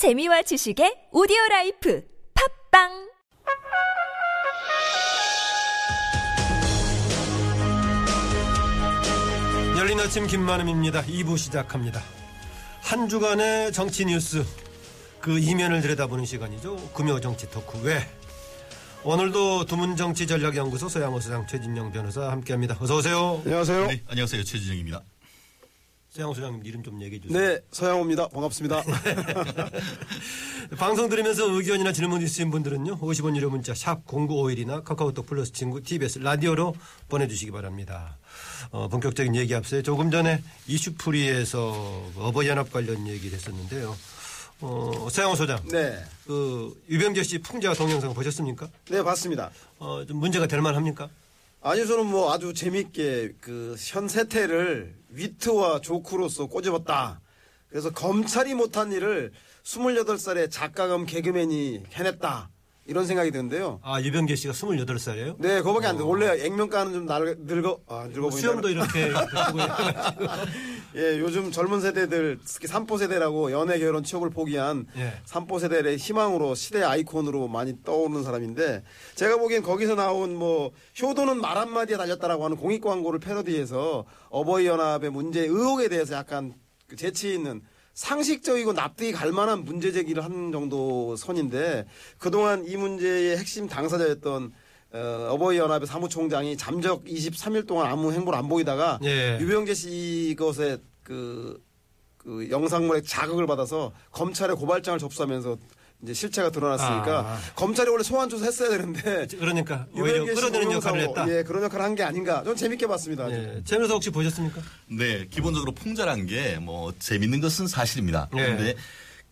재미와 지식의 오디오 라이프 팟빵 열린 아침 김만흠입니다. 2부 시작합니다. 한 주간의 정치 뉴스 그 이면을 들여다보는 시간이죠. 금요 정치 토크 왜 오늘도 두문 정치 전략 연구소 서양호 소장 최진영 변호사 함께합니다. 어서 오세요. 안녕하세요. 네, 안녕하세요. 최진영입니다. 서양호 소장님 이름 좀 얘기해 주세요. 네, 서양호입니다. 반갑습니다. 방송 들으면서 의견이나 질문 있으신 분들은요. 50원 유료 문자 샵 0951이나 카카오톡 플러스 친구 TBS 라디오로 보내주시기 바랍니다. 어, 본격적인 얘기 앞서요. 조금 전에 이슈풀이에서 어버이연합 관련 얘기를 했었는데요. 어, 서양호 소장. 네, 그 유병재 씨 풍자 동영상 보셨습니까? 네 봤습니다. 어, 좀 문제가 될 만합니까? 아니 저는 뭐 아주 재밌게 그 현 세태를 위트와 조크로서 꼬집었다. 그래서 검찰이 못한 일을 28살의 작가검 개그맨이 해냈다. 이런 생각이 드는데요. 아, 유병재 씨가 28살이에요? 네, 그거밖에 안 돼. 원래 액면가는 좀 날, 늙어, 아, 늙어 보인다. 수염도 이렇게 예, 요즘 젊은 세대들, 특히 삼포 세대라고 연애 결혼 취업을 포기한 예. 삼포 세대의 희망으로 시대 아이콘으로 많이 떠오르는 사람인데 제가 보기엔 거기서 나온 뭐 효도는 말 한마디에 달렸다라고 하는 공익 광고를 패러디해서 어버이 연합의 문제 의혹에 대해서 약간 그 재치 있는 상식적이고 납득이 갈 만한 문제 제기를 한 정도 선인데 그동안 이 문제의 핵심 당사자였던 어, 어버이 연합의 사무총장이 잠적 23일 동안 아무 행보를 안 보이다가 예. 유병재 씨 것에 그, 그 영상물에 자극을 받아서 검찰에 고발장을 접수하면서 이제 실체가 드러났으니까 아. 검찰이 원래 소환 조사 했어야 되는데 그러니까 오히려 끌어내는 역할을 했다. 예, 그런 역할을 한 게 아닌가. 좀 재밌게 봤습니다. 아주. 예. 최 변호사 혹시 보셨습니까? 네, 기본적으로 풍자란 게 뭐 재밌는 것은 사실입니다. 네. 그런데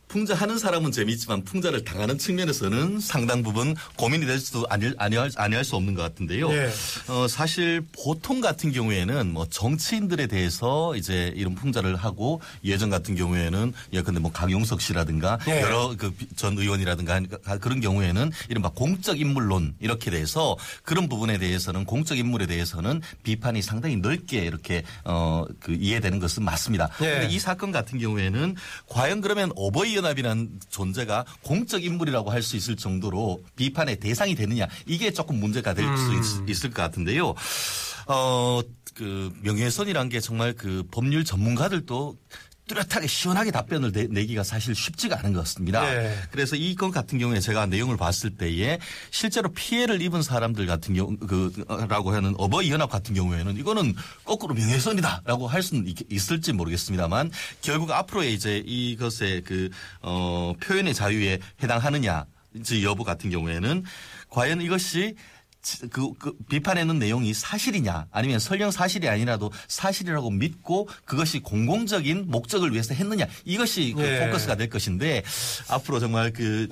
풍자하는 사람은 재미있지만 풍자를 당하는 측면에서는 상당 부분 고민이 될 수도 아니, 아니할, 아니할 수 없는 것 같은데요. 네. 어, 사실 보통 같은 경우에는 뭐 정치인들에 대해서 이제 이런 풍자를 하고 예전 같은 경우에는 예컨대 뭐 강용석 씨라든가 네. 여러 그 전 의원이라든가 그런 경우에는 이른바 공적 인물론 이렇게 돼서 그런 부분에 대해서는 공적 인물에 대해서는 비판이 상당히 넓게 이렇게 어 그 이해되는 것은 맞습니다. 네. 근데 이 사건 같은 경우에는 과연 그러면 어버이 연합이라는 존재가 공적 인물이라고 할 수 있을 정도로 비판의 대상이 되느냐 이게 조금 문제가 될수 있을 것 같은데요. 어, 그 명예훼손이란 게 정말 그 법률 전문가들도 뚜렷하게 시원하게 답변을 내, 내기가 사실 쉽지가 않은 것 같습니다. 네. 그래서 이 건 같은 경우에 제가 내용을 봤을 때에 실제로 피해를 입은 사람들 같은 경우 그라고 하는 어버이 연합 같은 경우에는 이거는 거꾸로 명예훼손이다라고 할 수는 있, 있을지 모르겠습니다만 결국 앞으로의 이제 이것의 그 어 표현의 자유에 해당하느냐 이 여부 같은 경우에는 과연 이것이 그, 그 비판하는 내용이 사실이냐 아니면 설령 사실이 아니라도 사실이라고 믿고 그것이 공공적인 목적을 위해서 했느냐 이것이 그 예. 포커스가 될 것인데 앞으로 정말 그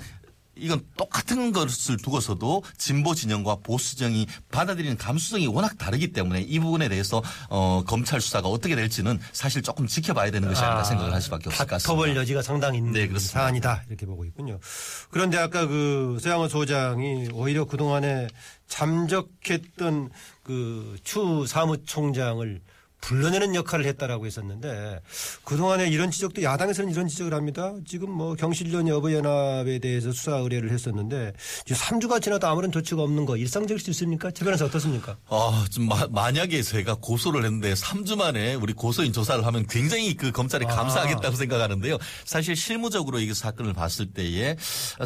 이건 똑같은 것을 두고서도 진보 진영과 보수 진영이 받아들이는 감수성이 워낙 다르기 때문에 이 부분에 대해서 어, 검찰 수사가 어떻게 될지는 사실 조금 지켜봐야 되는 것이 아닌가 생각을 할 수밖에 없을 것 같습니다. 여지가 상당히 있는 네, 그렇습니다. 사안이다 이렇게 보고 있군요. 그런데 아까 그 서양호 소장이 오히려 그 동안에 잠적했던 그 추 사무총장을 불러내는 역할을 했다라고 했었는데 그동안에 이런 지적도 야당에서는 이런 지적을 합니다. 지금 뭐 경실련 여보연합에 대해서 수사 의뢰를 했었는데 지금 3주가 지나도 아무런 조치가 없는 거 일상적일 수 있습니까? 최 변호사 어떻습니까? 아, 좀 마- 만약에 제가 고소를 했는데 3주 만에 우리 고소인 조사를 하면 굉장히 그 검찰이 아. 감사하겠다고 생각하는데요. 사실 실무적으로 이 사건을 봤을 때에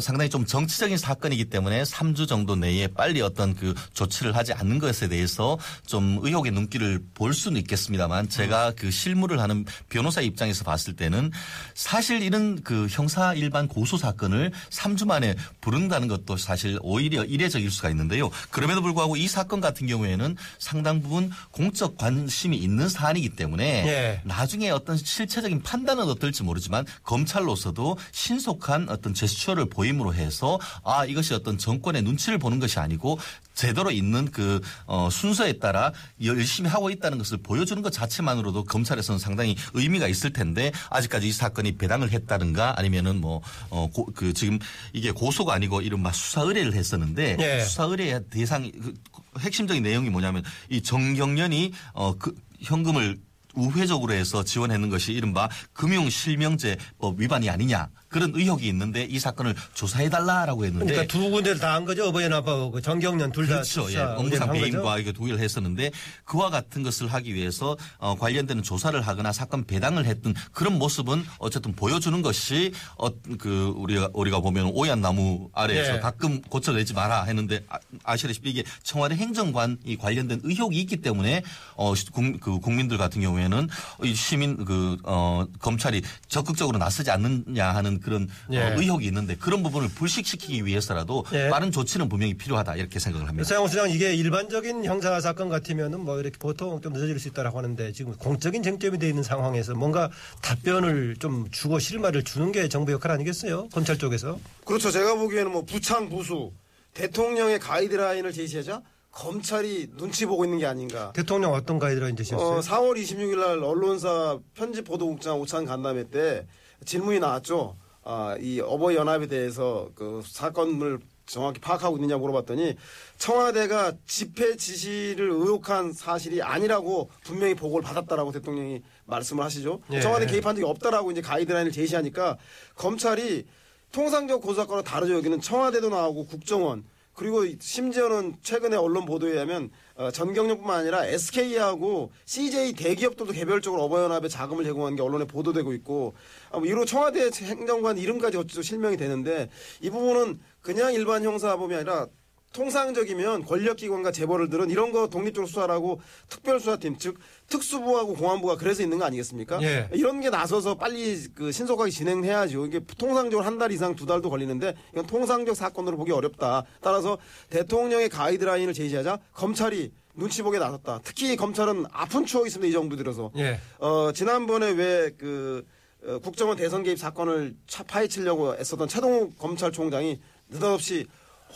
상당히 좀 정치적인 사건이기 때문에 3주 정도 내에 빨리 어떤 그 조치를 하지 않는 것에 대해서 좀 의혹의 눈길을 볼 수는 있겠습니다 만 제가 그 실무를 하는 변호사 입장에서 봤을 때는 사실 이런 그 형사 일반 고소 사건을 3주 만에 부른다는 것도 사실 오히려 이례적일 수가 있는데요. 그럼에도 불구하고 이 사건 같은 경우에는 상당 부분 공적 관심이 있는 사안이기 때문에 예. 나중에 어떤 실체적인 판단은 어떨지 모르지만 검찰로서도 신속한 어떤 제스처를 보임으로 해서 아 이것이 어떤 정권의 눈치를 보는 것이 아니고 제대로 있는 그 어, 순서에 따라 열심히 하고 있다는 것을 보여주는 것 자체만으로도 검찰에서는 상당히 의미가 있을 텐데 아직까지 이 사건이 배당을 했다든가 아니면은 뭐어그 지금 이게 고소가 아니고 이른바 수사 의뢰를 했었는데 예. 수사 의뢰의 대상이 그 핵심적인 내용이 뭐냐면 이 정경련이 어 그 현금을 우회적으로 해서 지원하는 것이 이른바 금융실명제법 위반이 아니냐 그런 의혹이 있는데 이 사건을 조사해달라라고 했는데 그러니까 두 군데를 다 한 거죠. 어버이연합하고 그 정경련 둘다 그렇죠. 예. 업무상 배임과 이게 동의를 했었는데 그와 같은 것을 하기 위해서 어, 관련되는 조사를 하거나 사건 배당을 했던 그런 모습은 어쨌든 보여주는 것이 어, 그 우리가 우리가 보면 오얏 나무 아래에서 예. 가끔 고쳐내지 마라 했는데 아, 시다시피 이게 청와대 행정관이 관련된 의혹이 있기 때문에 어, 그 국민들 같은 경우에는 이 시민 그 어, 검찰이 적극적으로 나서지 않느냐 하는 그런 어, 예. 의혹이 있는데 그런 부분을 불식시키기 위해서라도 예. 빠른 조치는 분명히 필요하다 이렇게 생각을 합니다. 서양호 수장 이게 일반적인 형사 사건 같으면은 뭐 이렇게 보통 좀 늦어질 수 있다라고 하는데 지금 공적인 쟁점이 돼 있는 상황에서 뭔가 답변을 좀 주고 실마리를 주는 게 정부 역할 아니겠어요? 검찰 쪽에서. 그렇죠. 제가 보기에는 뭐 부창 부수 대통령의 가이드라인을 제시하자 검찰이 눈치 보고 있는 게 아닌가. 대통령 어떤 가이드라인 제시했어요? 어, 4월 26일 날 언론사 편집 보도국장 오찬 간담회 때 질문이 나왔죠. 아, 이 어버이 연합에 대해서 그 사건을 정확히 파악하고 있느냐 물어봤더니 청와대가 집회 지시를 의혹한 사실이 아니라고 분명히 보고를 받았다라고 대통령이 말씀을 하시죠. 예. 청와대 개입한 적이 없다라고 이제 가이드라인을 제시하니까 검찰이 통상적 고소사건과 다르죠. 여기는 청와대도 나오고 국정원 그리고 심지어는 최근에 언론 보도에 의하면 어, 전경련뿐만 아니라 SK하고 CJ 대기업들도 개별적으로 어버이연합에 자금을 제공한 게 언론에 보도되고 있고 아, 뭐 이로 청와대 행정관 이름까지 어찌 실명이 되는데 이 부분은 그냥 일반 형사범이 아니라 통상적이면 권력기관과 재벌들은 이런 거 독립적으로 수사하라고 특별수사팀 즉 특수부하고 공안부가 그래서 있는 거 아니겠습니까? 예. 이런 게 나서서 빨리 그 신속하게 진행해야죠. 이게 통상적으로 한 달 이상 두 달도 걸리는데 이건 통상적 사건으로 보기 어렵다. 따라서 대통령의 가이드라인을 제시하자 검찰이 눈치 보게 나섰다. 특히 검찰은 아픈 추억이 있습니다. 이 정부 들어서. 예. 어, 지난번에 왜그 어, 국정원 대선 개입 사건을 차- 파헤치려고 애썼던 최동욱 검찰총장이 느닷없이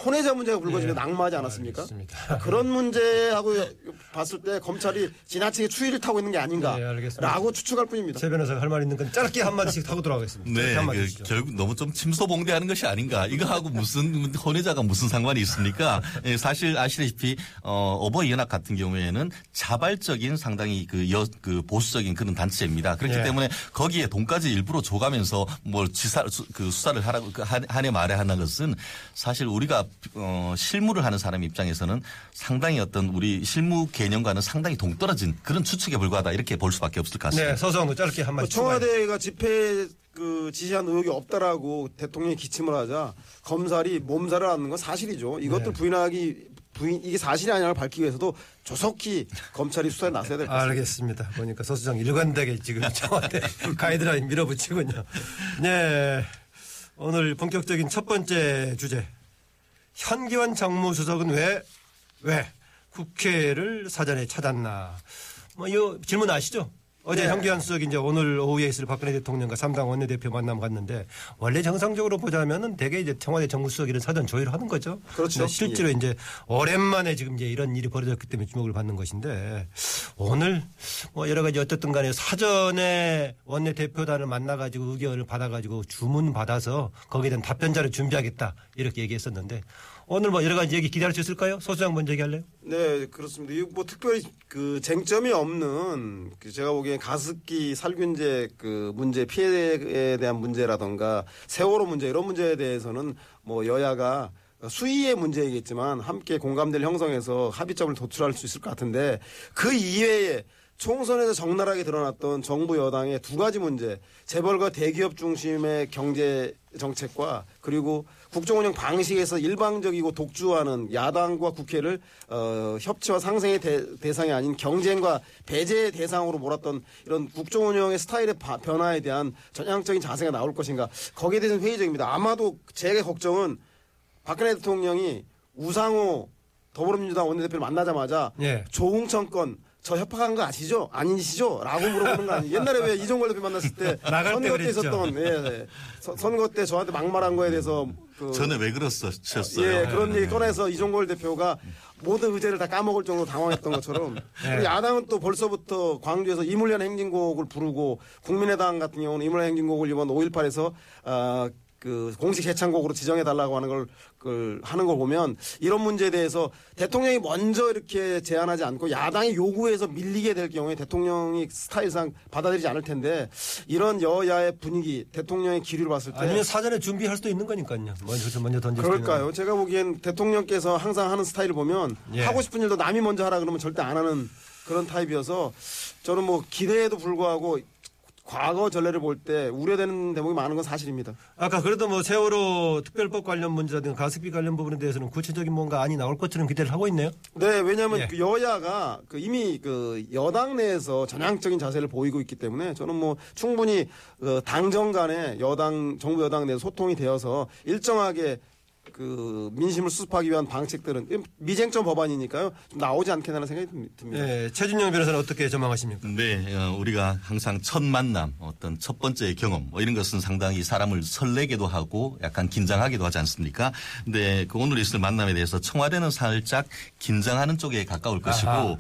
혼외자 문제가 불거지는 예. 낙마하지 않았습니까? 알겠습니다. 그런 문제하고 봤을 때 검찰이 지나치게 추위를 타고 있는 게 아닌가 네. 라고 추측할 뿐입니다. 새 변호사가 할 말 있는 건 짧게 한 마디씩 타고 들어가겠습니다. 짧게 네, 그. 결국 너무 좀 침소봉대하는 것이 아닌가. 이거하고 무슨 혼외자가 무슨 상관이 있습니까? 예, 사실 아시다시피 어, 어버이 연합 같은 경우에는 자발적인 상당히 그, 여, 그 보수적인 그런 단체입니다. 그렇기 예. 때문에 거기에 돈까지 일부러 줘가면서 뭘 지사 수- 그 수사를 하라고 그 한- 한해 말에 하는 것은 사실 우리가 어, 실무를 하는 사람 입장에서는 상당히 어떤 우리 실무 개념과는 상당히 동떨어진 그런 추측에 불과하다 이렇게 볼 수밖에 없을 것 같습니다. 네, 서성도 짧게 한 마디 청와대가 집회 그 지시한 의혹이 없다라고 대통령이 기침을 하자 검찰이 몸살을 앓는 건 사실이죠. 이것들 네. 부인하기 부인 이게 사실이 아니라를 밝히기 위해서도 조속히 검찰이 수사에 나서야 될 것 같습니다. 알겠습니다. 보니까 서수장 일관되게 지금 청와대 가이드라인 밀어붙이군요. 네. 오늘 본격적인 첫 번째 주제. 현기환 정무수석은 왜, 왜 국회를 사전에 찾았나. 뭐, 이 질문 아시죠? 어제 네. 현기환 수석이 이제 오늘 오후에 있을 박근혜 대통령과 3당 원내대표 만남 갔는데 원래 정상적으로 보자면은 대개 이제 청와대 정무수석 이런 사전 조율을 하는 거죠. 그렇죠. 실제로 이제 오랜만에 지금 이제 이런 일이 벌어졌기 때문에 주목을 받는 것인데 오늘 뭐 여러 가지 어쨌든 간에 사전에 원내 대표단을 만나가지고 의견을 받아가지고 주문 받아서 거기에 대한 답변자를 준비하겠다 이렇게 얘기했었는데 오늘 뭐 여러 가지 얘기 기다릴 수 있을까요? 소수장 먼저 얘기할래요? 네, 그렇습니다. 이거 뭐 특별히 그 쟁점이 없는 그 제가 보기엔 가습기 살균제 그 문제 피해에 대한 문제라던가 세월호 문제 이런 문제에 대해서는 뭐 여야가 수위의 문제이겠지만 함께 공감대를 형성해서 합의점을 도출할 수 있을 것 같은데 그 이외에 총선에서 적나라하게 드러났던 정부 여당의 두 가지 문제, 재벌과 대기업 중심의 경제 정책과 그리고 국정 운영 방식에서 일방적이고 독주하는 야당과 국회를 어, 협치와 상생의 대, 상이 아닌 경쟁과 배제의 대상으로 몰았던 이런 국정 운영의 스타일의 바- 변화에 대한 전향적인 자세가 나올 것인가 거기에 대해서는 회의적입니다. 아마도 제 걱정은 박근혜 대통령이 우상호 더불어민주당 원내대표를 만나자마자 예. 조홍천 건 저 협박한 거 아시죠? 아니시죠? 라고 물어보는 거 아니에요? 옛날에 왜 이종걸 대표 만났을 때 나갈 때 선거 때 그랬죠. 있었던 예, 예. 서- 선거 때 저한테 막말한 거에 대해서 그 전에 왜 그랬었어요? 예, 그런 얘기 꺼내서 이종걸 대표가 모든 의제를 다 까먹을 정도로 당황했던 것처럼 그리고 야당은 또 벌써부터 광주에서 이물련 행진곡을 부르고 국민의당 같은 경우는 이물련 행진곡을 이번 5.18에서 아, 그 공식 재창곡으로 지정해 달라고 하는 걸, 걸 하는 걸 보면 이런 문제에 대해서 대통령이 먼저 이렇게 제안하지 않고 야당이 요구해서 밀리게 될 경우에 대통령이 스타일상 받아들이지 않을 텐데 이런 여야의 분위기 대통령의 기류를 봤을 때 아니면 사전에 준비할 수도 있는 거니까요. 먼저 먼저 던질 그럴까요? 제가 보기엔 대통령께서 항상 하는 스타일을 보면 예. 하고 싶은 일도 남이 먼저 하라 그러면 절대 안 하는 그런 타입이어서 저는 뭐 기대에도 불구하고 과거 전례를 볼 때 우려되는 대목이 많은 건 사실입니다. 아까 그래도 뭐 세월호 특별법 관련 문제라든가 가습기 관련 부분에 대해서는 구체적인 뭔가 안이 나올 것처럼 기대를 하고 있네요. 네, 왜냐하면 예. 그 여야가 그 이미 그 여당 내에서 전향적인 자세를 보이고 있기 때문에 저는 뭐 충분히 그 당정 간에 여당 정부 여당 내 소통이 되어서 일정하게 그 민심을 수습하기 위한 방책들은 미쟁점 법안이니까요 좀 나오지 않겠나는 생각이 듭니다. 네, 최준영 변호사는 어떻게 전망하십니까? 네, 어, 우리가 항상 첫 만남, 어떤 첫 번째 경험, 뭐 이런 것은 상당히 사람을 설레게도 하고 약간 긴장하기도 하지 않습니까? 근데 그 오늘 있을 만남에 대해서 청와대는 살짝 긴장하는 쪽에 가까울 것이고 아하.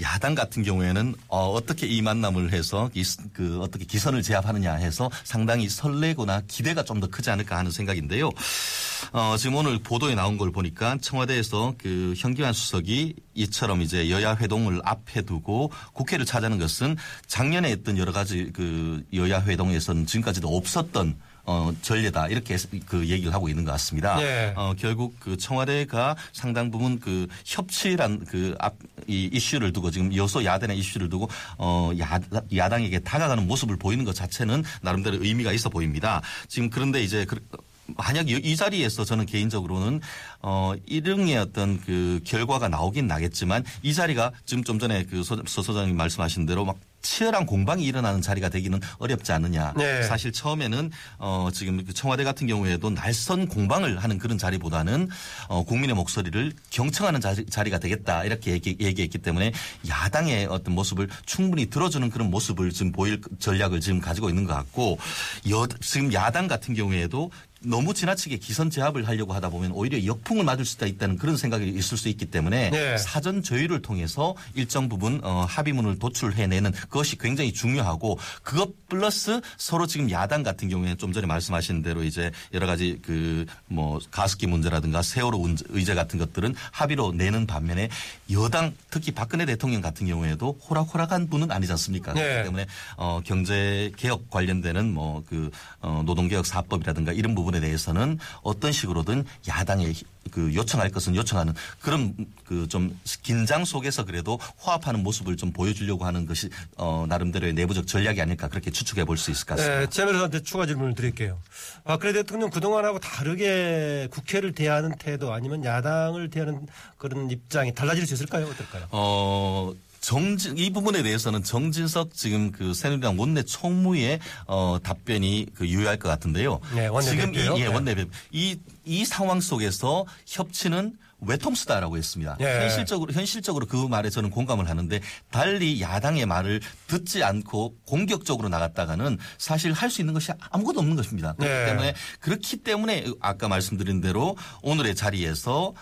야당 같은 경우에는 어, 떻게이 만남을 해서 이, 스- 그 어떻게 기선을 제압하느냐 해서 상당히 설레거나 기대가 좀 더 크지 않을까 하는 생각인데요. 어, 지금 오늘 보도에 나온 걸 보니까 청와대에서 그 현기환 수석이 이처럼 이제 여야 회동을 앞에 두고 국회를 찾아는 것은 작년에 했던 여러 가지 그 여야 회동에서는 지금까지도 없었던 어, 전례다. 이렇게 그 얘기를 하고 있는 것 같습니다. 네. 어, 결국 그 청와대가 상당 부분 그 협치란 그 앞, 이 이슈를 두고 지금 여소 야당의 이슈를 두고 어, 야, 야당에게 다가가는 모습을 보이는 것 자체는 나름대로 의미가 있어 보입니다. 지금 그런데 이제 그, 만약 이- 이 자리에서 저는 개인적으로는 어 일흥의 어떤 그 결과가 나오긴 나겠지만 이 자리가 지금 좀 전에 그서 소장님 말씀하신 대로 막 치열한 공방이 일어나는 자리가 되기는 어렵지 않느냐. 네. 사실 처음에는 어 지금 그 청와대 같은 경우에도 날선 공방을 하는 그런 자리보다는 어 국민의 목소리를 경청하는 자리, 자리가 되겠다 이렇게 얘기, 얘기 했기 때문에 야당의 어떤 모습을 충분히 들어주는 그런 모습을 지금 보일 전략을 지금 가지고 있는 것 같고 여, 지금 야당 같은 경우에도 너무 지나치게 기선 제압을 하려고 하다 보면 오히려 역풍을 맞을 수도 있다는 그런 생각이 있을 수 있기 때문에 네. 사전 조율을 통해서 일정 부분 어, 합의문을 도출해내는 그것이 굉장히 중요하고 그것 플러스 서로 지금 야당 같은 경우에는 좀 전에 말씀하신 대로 이제 여러 가지 그 뭐 가습기 문제라든가 세월호 의제 같은 것들은 합의로 내는 반면에 여당 특히 박근혜 대통령 같은 경우에도 호락호락한 분은 아니지 않습니까? 네. 그렇기 때문에 어, 경제 개혁 관련되는 뭐 그 어, 노동개혁 사법이라든가 이런 부분 에 대해서는 어떤 식으로든 야당에 그 요청할 것은 요청하는 그런 그 좀 긴장 속에서 그래도 화합하는 모습을 좀 보여주려고 하는 것이 어, 나름대로의 내부적 전략이 아닐까 그렇게 추측해 볼 수 있을 것 같습니다. 네, 최 변호사한테 추가 질문을 드릴게요. 박근혜 대통령 그동안하고 다르게 국회를 대하는 태도 아니면 야당을 대하는 그런 입장이 달라질 수 있을까요? 어떨까요? 어, 정진, 이 부분에 대해서는 정진석 지금 그 새누리당 원내 총무의 어, 답변이 그 유효할 것 같은데요. 네? 지금 이, 예, 네. 원내대표. 이, 이 상황 속에서 협치는 외통수다라고 했습니다. 예. 현실적으로, 현실적으로 그 말에 저는 공감을 하는데 달리 야당의 말을 듣지 않고 공격적으로 나갔다가는 사실 할 수 있는 것이 아무것도 없는 것입니다. 그렇기 네. 때문에 그렇기 때문에 아까 말씀드린 대로 오늘의 자리에서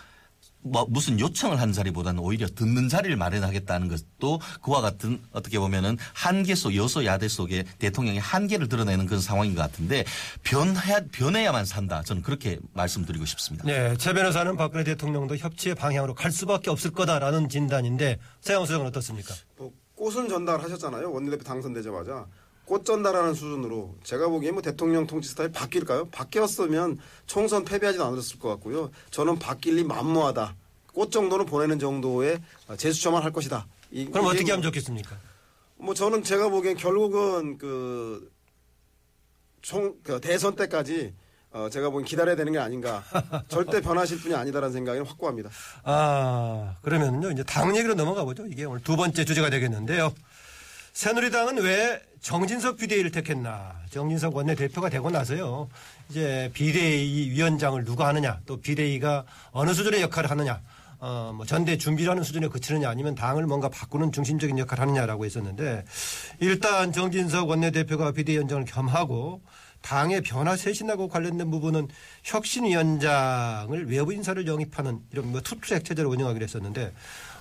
뭐 무슨 요청을 하는 자리보다는 오히려 듣는 자리를 마련하겠다는 것도 그와 같은 어떻게 보면은 한계 속 여소 야대 속에 대통령의 한계를 드러내는 그런 상황인 것 같은데 변해 변해야만 산다. 저는 그렇게 말씀드리고 싶습니다. 네, 최 변호사는 박근혜 대통령도 협치의 방향으로 갈 수밖에 없을 거다라는 진단인데 서영 수석은 어떻습니까? 뭐 꽃은 전달하셨잖아요. 원내대표 당선되자마자 꽃 전달하는 수준으로 제가 보기에 뭐 대통령 통치 스타일 바뀔까요? 바뀌었으면 총선 패배하지는 않았을 것 같고요. 저는 바뀔 리 만무하다. 꽃 정도는 보내는 정도의 제스처만 할 것이다. 이- 그럼 어떻게 뭐- 하면 좋겠습니까? 뭐 저는 제가 보기엔 결국은 그 총, 그 대선 때까지 어, 제가 보기엔 기다려야 되는 게 아닌가. 절대 변하실 분이 아니다라는 생각이 확고합니다. 아, 그러면요. 이제 당 얘기로 넘어가 보죠. 이게 오늘 두 번째 주제가 되겠는데요. 새누리당은 왜 정진석 비대위를 택했나. 정진석 원내대표가 되고 나서요. 이제 비대위 위원장을 누가 하느냐 또 비대위가 어느 수준의 역할을 하느냐 어, 뭐 전대 준비를 하는 수준에 그치느냐 아니면 당을 뭔가 바꾸는 중심적인 역할을 하느냐라고 했었는데 일단 정진석 원내대표가 비대위원장을 겸하고 당의 변화 쇄신하고 관련된 부분은 혁신위원장을 외부 인사를 영입하는 이런 뭐 투트랙 체제를 운영하기로 했었는데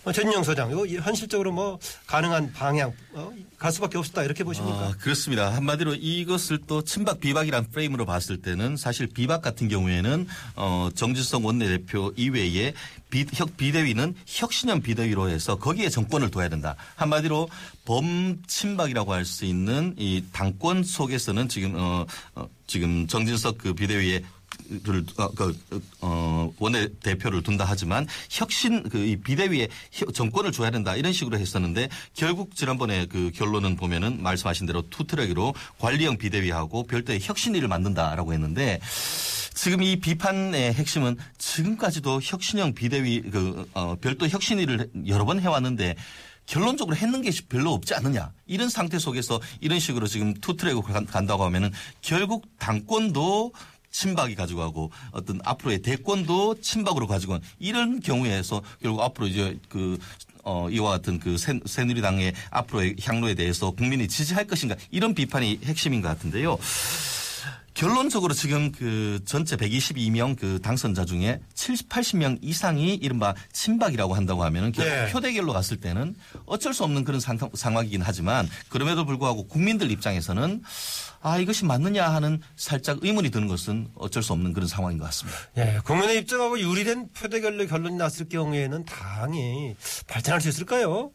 어, 전영 소장, 이거 현실적으로 뭐 가능한 방향 어, 갈 수밖에 없었다 이렇게 보십니까? 아, 그렇습니다. 한마디로 이것을 또 친박 비박이란 프레임으로 봤을 때는 사실 비박 같은 경우에는 어, 정진성 원내대표 이외에 비, 혁, 비대위는 혁신형 비대위로 해서 거기에 정권을 둬야 된다. 한마디로 범친박이라고 할 수 있는 이 당권 속에서는 지금 어, 어 지금 정진석 그 비대위의 를 어, 그, 어, 원내 대표를 둔다 하지만 혁신 그 이 비대위에 혀- 전권을 줘야 된다 이런 식으로 했었는데 결국 지난번에 그 결론은 보면은 말씀하신 대로 투트랙으로 관리형 비대위하고 별도의 혁신위를 만든다라고 했는데 지금 이 비판의 핵심은 지금까지도 혁신형 비대위 그 어, 별도 혁신위를 여러 번 해왔는데 결론적으로 했는 게 별로 없지 않느냐 이런 상태 속에서 이런 식으로 지금 투트랙으로 간- 간다고 하면은 결국 당권도 친박이 가져가고 어떤 앞으로의 대권도 친박으로 가지고 이런 경우에서 결국 앞으로 이제 그 어, 이와 같은 그 새, 새누리당의 앞으로의 향로에 대해서 국민이 지지할 것인가 이런 비판이 핵심인 것 같은데요. 결론적으로 지금 그 전체 122명 그 당선자 중에 70, 80명 이상이 이른바 친박이라고 한다고 하면은 결국 네. 표대결로 갔을 때는 어쩔 수 없는 그런 상, 상황이긴 하지만 그럼에도 불구하고 국민들 입장에서는 아 이것이 맞느냐 하는 살짝 의문이 드는 것은 어쩔 수 없는 그런 상황인 것 같습니다. 예, 국민의 입장하고 유리된 표대결로 결론이 났을 경우에는 당이 발전할 수 있을까요?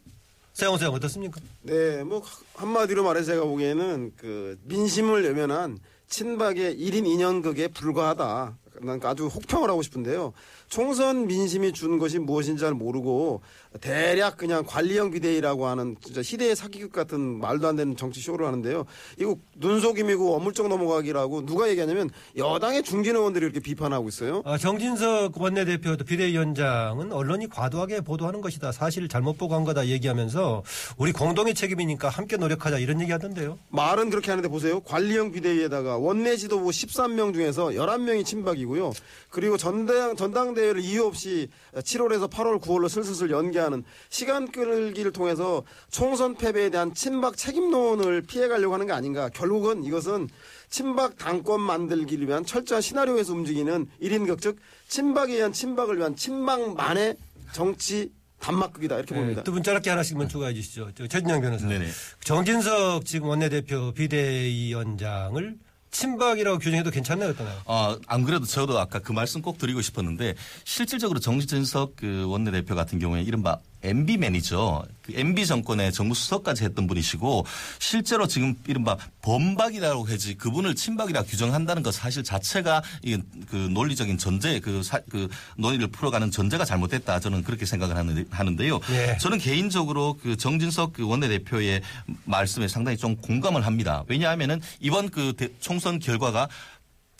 세영 소장 어떻습니까? 네, 뭐 한마디로 말해서 제가 보기에는 그 민심을 외면한 친박의 1인 2년극에 불과하다. 난 아주 혹평을 하고 싶은데요. 총선 민심이 준 것이 무엇인지 잘 모르고 대략 그냥 관리형 비대위라고 하는 진짜 시대의 사기극 같은 말도 안 되는 정치 쇼를 하는데요. 이거 눈속임이고 어물쩍 넘어가기라고 누가 얘기하냐면 여당의 중진 의원들이 이렇게 비판하고 있어요. 아, 정진석 원내대표도 비대위원장은 언론이 과도하게 보도하는 것이다. 사실 잘못 보고 한 거다 얘기하면서 우리 공동의 책임이니까 함께 노력하자 이런 얘기 하던데요. 말은 그렇게 하는데 보세요. 관리형 비대위에다가 원내 지도부 13명 중에서 11명이 친박이고요. 그리고 전당, 전당대 회를 이유 없이 7월에서 8월, 9월로 슬슬 연기하는 시간 끌기를 통해서 총선 패배에 대한 친박 책임론을 피해가려고 하는 게 아닌가. 결국은 이것은 친박 당권 만들기를 위한 철저한 시나리오에서 움직이는 1인 극, 즉 친박에 의한 친박을 위한 친박만의 정치 단막극이다. 이렇게 봅니다. 네, 두분 짧게 하나씩만 추가해 주시죠. 저 최진영 변호사. 네네. 정진석 지금 원내대표 비대위원장을 친박이라고 규정해도 괜찮나요, 어떠나요? 어, 안 그래도 저도 아까 그 말씀 꼭 드리고 싶었는데 실질적으로 정진석 그 원내대표 같은 경우에 이른바 MB 매니저, 그 MB 정권의 정무수석까지 했던 분이시고 실제로 지금 이른바 범박이라고 하지 그분을 친박이라 규정한다는 것 사실 자체가 이그 논리적인 전제 그, 사, 그 논의를 풀어가는 전제가 잘못됐다 저는 그렇게 생각을 하는데, 하는데요. 예. 저는 개인적으로 그 정진석 그 원내대표의 말씀에 상당히 좀 공감을 합니다. 왜냐하면은 이번 그 대- 총선 결과가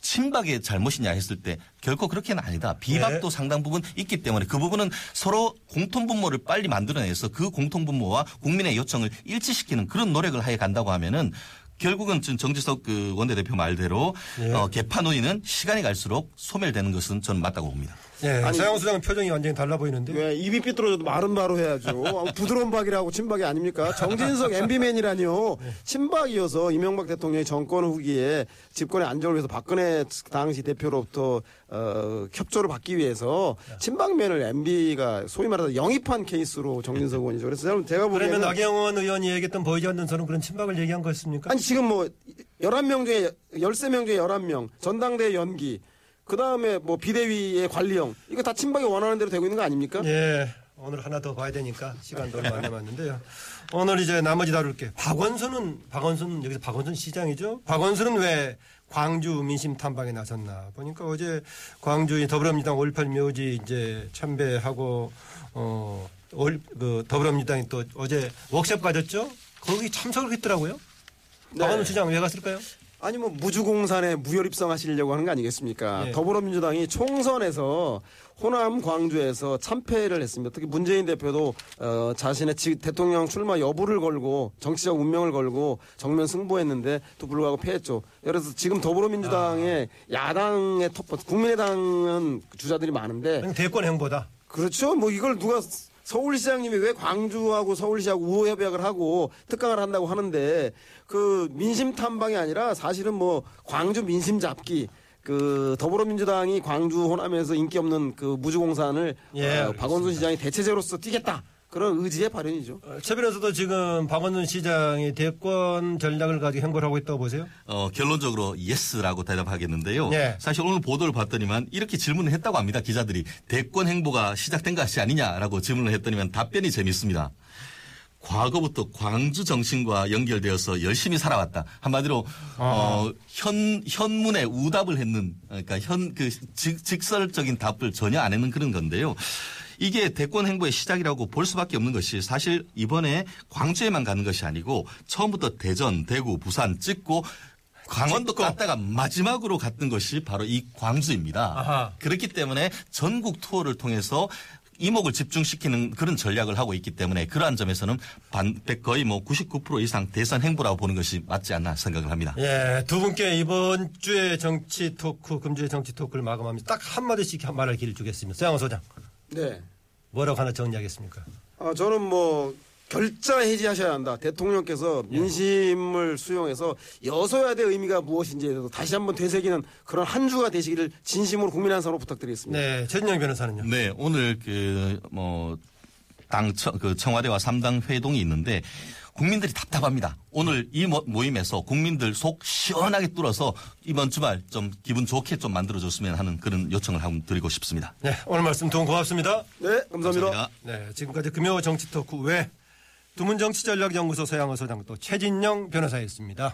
친박의 잘못이냐 했을 때 결코 그렇게는 아니다. 비박도 상당 부분 있기 때문에 그 부분은 서로 공통분모를 빨리 만들어내서 그 공통분모와 국민의 요청을 일치시키는 그런 노력을 하여 간다고 하면은 결국은 지금 정지석 그 원내대표 말대로 예. 어, 개판 논의는 시간이 갈수록 소멸되는 것은 저는 맞다고 봅니다. 예, 아니, 서영 수장은 표정이 완전히 달라 보이는데. 왜 입이 삐뚤어져도 말은 바로 해야죠. 아, 부드러운 박이라고 친박이 아닙니까? 정진석 MB맨이라니요. 친박이어서 이명박 대통령이 정권 후기에 집권의 안정을 위해서 박근혜 당시 대표로부터 어, 협조를 받기 위해서 친박맨을 MB가 소위 말해서 영입한 케이스로 정진석 의원이죠. 그래서 제가- 제가 그러면 보기에는 나경원 의원이 얘기했던 보이지 않는 선은 그런 친박을 얘기한 거였습니까? 아니 지금 뭐 11명 중에 13명 중에 11명 전당대회 연기 그 다음에 뭐 비대위의 관리형 이거 다 친박이 원하는 대로 되고 있는 거 아닙니까? 예. 오늘 하나 더 봐야 되니까 시간도 얼마 안 남았는데요. 오늘 이제 나머지 다룰 게. 박원순은 박원순 여기서 박원순 시장이죠. 박원순은 왜 광주 민심 탐방에 나섰나 보니까 어제 광주의 더불어민주당 5.18 묘지 이제 참배하고 어, 올, 그 더불어민주당이 또 어제 워크숍 가졌죠. 거기 참석을 했더라고요. 네. 박원순 시장 왜 갔을까요? 아니 뭐 무주공산에 무혈 입성 하시려고 하는 거 아니겠습니까? 예. 더불어민주당이 총선에서 호남 광주에서 참패를 했습니다. 특히 문재인 대표도 어, 자신의 지- 대통령 출마 여부를 걸고 정치적 운명을 걸고 정면 승부했는데 또 불구하고 패했죠. 그래서 지금 더불어민주당의 아. 야당의 톱 국민의당은 주자들이 많은데 대권 행보다. 그렇죠. 뭐 이걸 누가 서울시장님이 왜 광주하고 서울시하고 우호 협약을 하고 특강을 한다고 하는데 그 민심 탐방이 아니라 사실은 뭐 광주 민심 잡기 그 더불어민주당이 광주 호남에서 인기 없는 그 무주공산을 예, 어, 박원순 시장이 대체제로서 뛰겠다. 그런 의지의 발현이죠. 어, 최 변호사도 지금 박원순 시장이 대권 전략을 가지고 행보를 하고 있다고 보세요? 어, 결론적으로 yes라고 대답하겠는데요. 네. 사실 오늘 보도를 봤더니만 이렇게 질문을 했다고 합니다. 기자들이 대권 행보가 시작된 것이 아니냐라고 질문을 했더니만 답변이 재밌습니다. 과거부터 광주 정신과 연결되어서 열심히 살아왔다. 한마디로 어, 현 현문에 우답을 했는 그러니까 현 그 직설적인 답을 전혀 안 했는 그런 건데요. 이게 대권 행보의 시작이라고 볼 수밖에 없는 것이 사실 이번에 광주에만 가는 것이 아니고 처음부터 대전, 대구, 부산 찍고 강원도 갔다가 마지막으로 갔던 것이 바로 이 광주입니다. 아하. 그렇기 때문에 전국 투어를 통해서 이목을 집중시키는 그런 전략을 하고 있기 때문에 그러한 점에서는 반, 거의 뭐 99% 이상 대선 행보라고 보는 것이 맞지 않나 생각을 합니다. 예, 두 분께 이번 주에 정치 토크, 금주의 정치 토크를 마감합니다. 딱 한마디씩 말할 기회를 주겠습니다. 서양호 소장, 네. 뭐라고 하나 정리하겠습니까? 아, 저는 뭐 결자 해지하셔야 한다. 대통령께서 민심을 수용해서 여소야대 의미가 무엇인지에 대해서 다시 한번 되새기는 그런 한 주가 되시기를 진심으로 국민 한 사로 부탁드리겠습니다. 네, 최진영 변호사는요? 네, 오늘 그뭐당그 청와대와 삼당 회동이 있는데 국민들이 답답합니다. 오늘 이 모- 모임에서 국민들 속 시원하게 뚫어서 이번 주말 좀 기분 좋게 좀 만들어줬으면 하는 그런 요청을 한번 드리고 싶습니다. 네, 오늘 말씀 두분 고맙습니다. 네, 감사합니다. 네, 지금까지 금요 정치 토크 외 두문정치전략연구소 서양호 소장 또 최진영 변호사였습니다.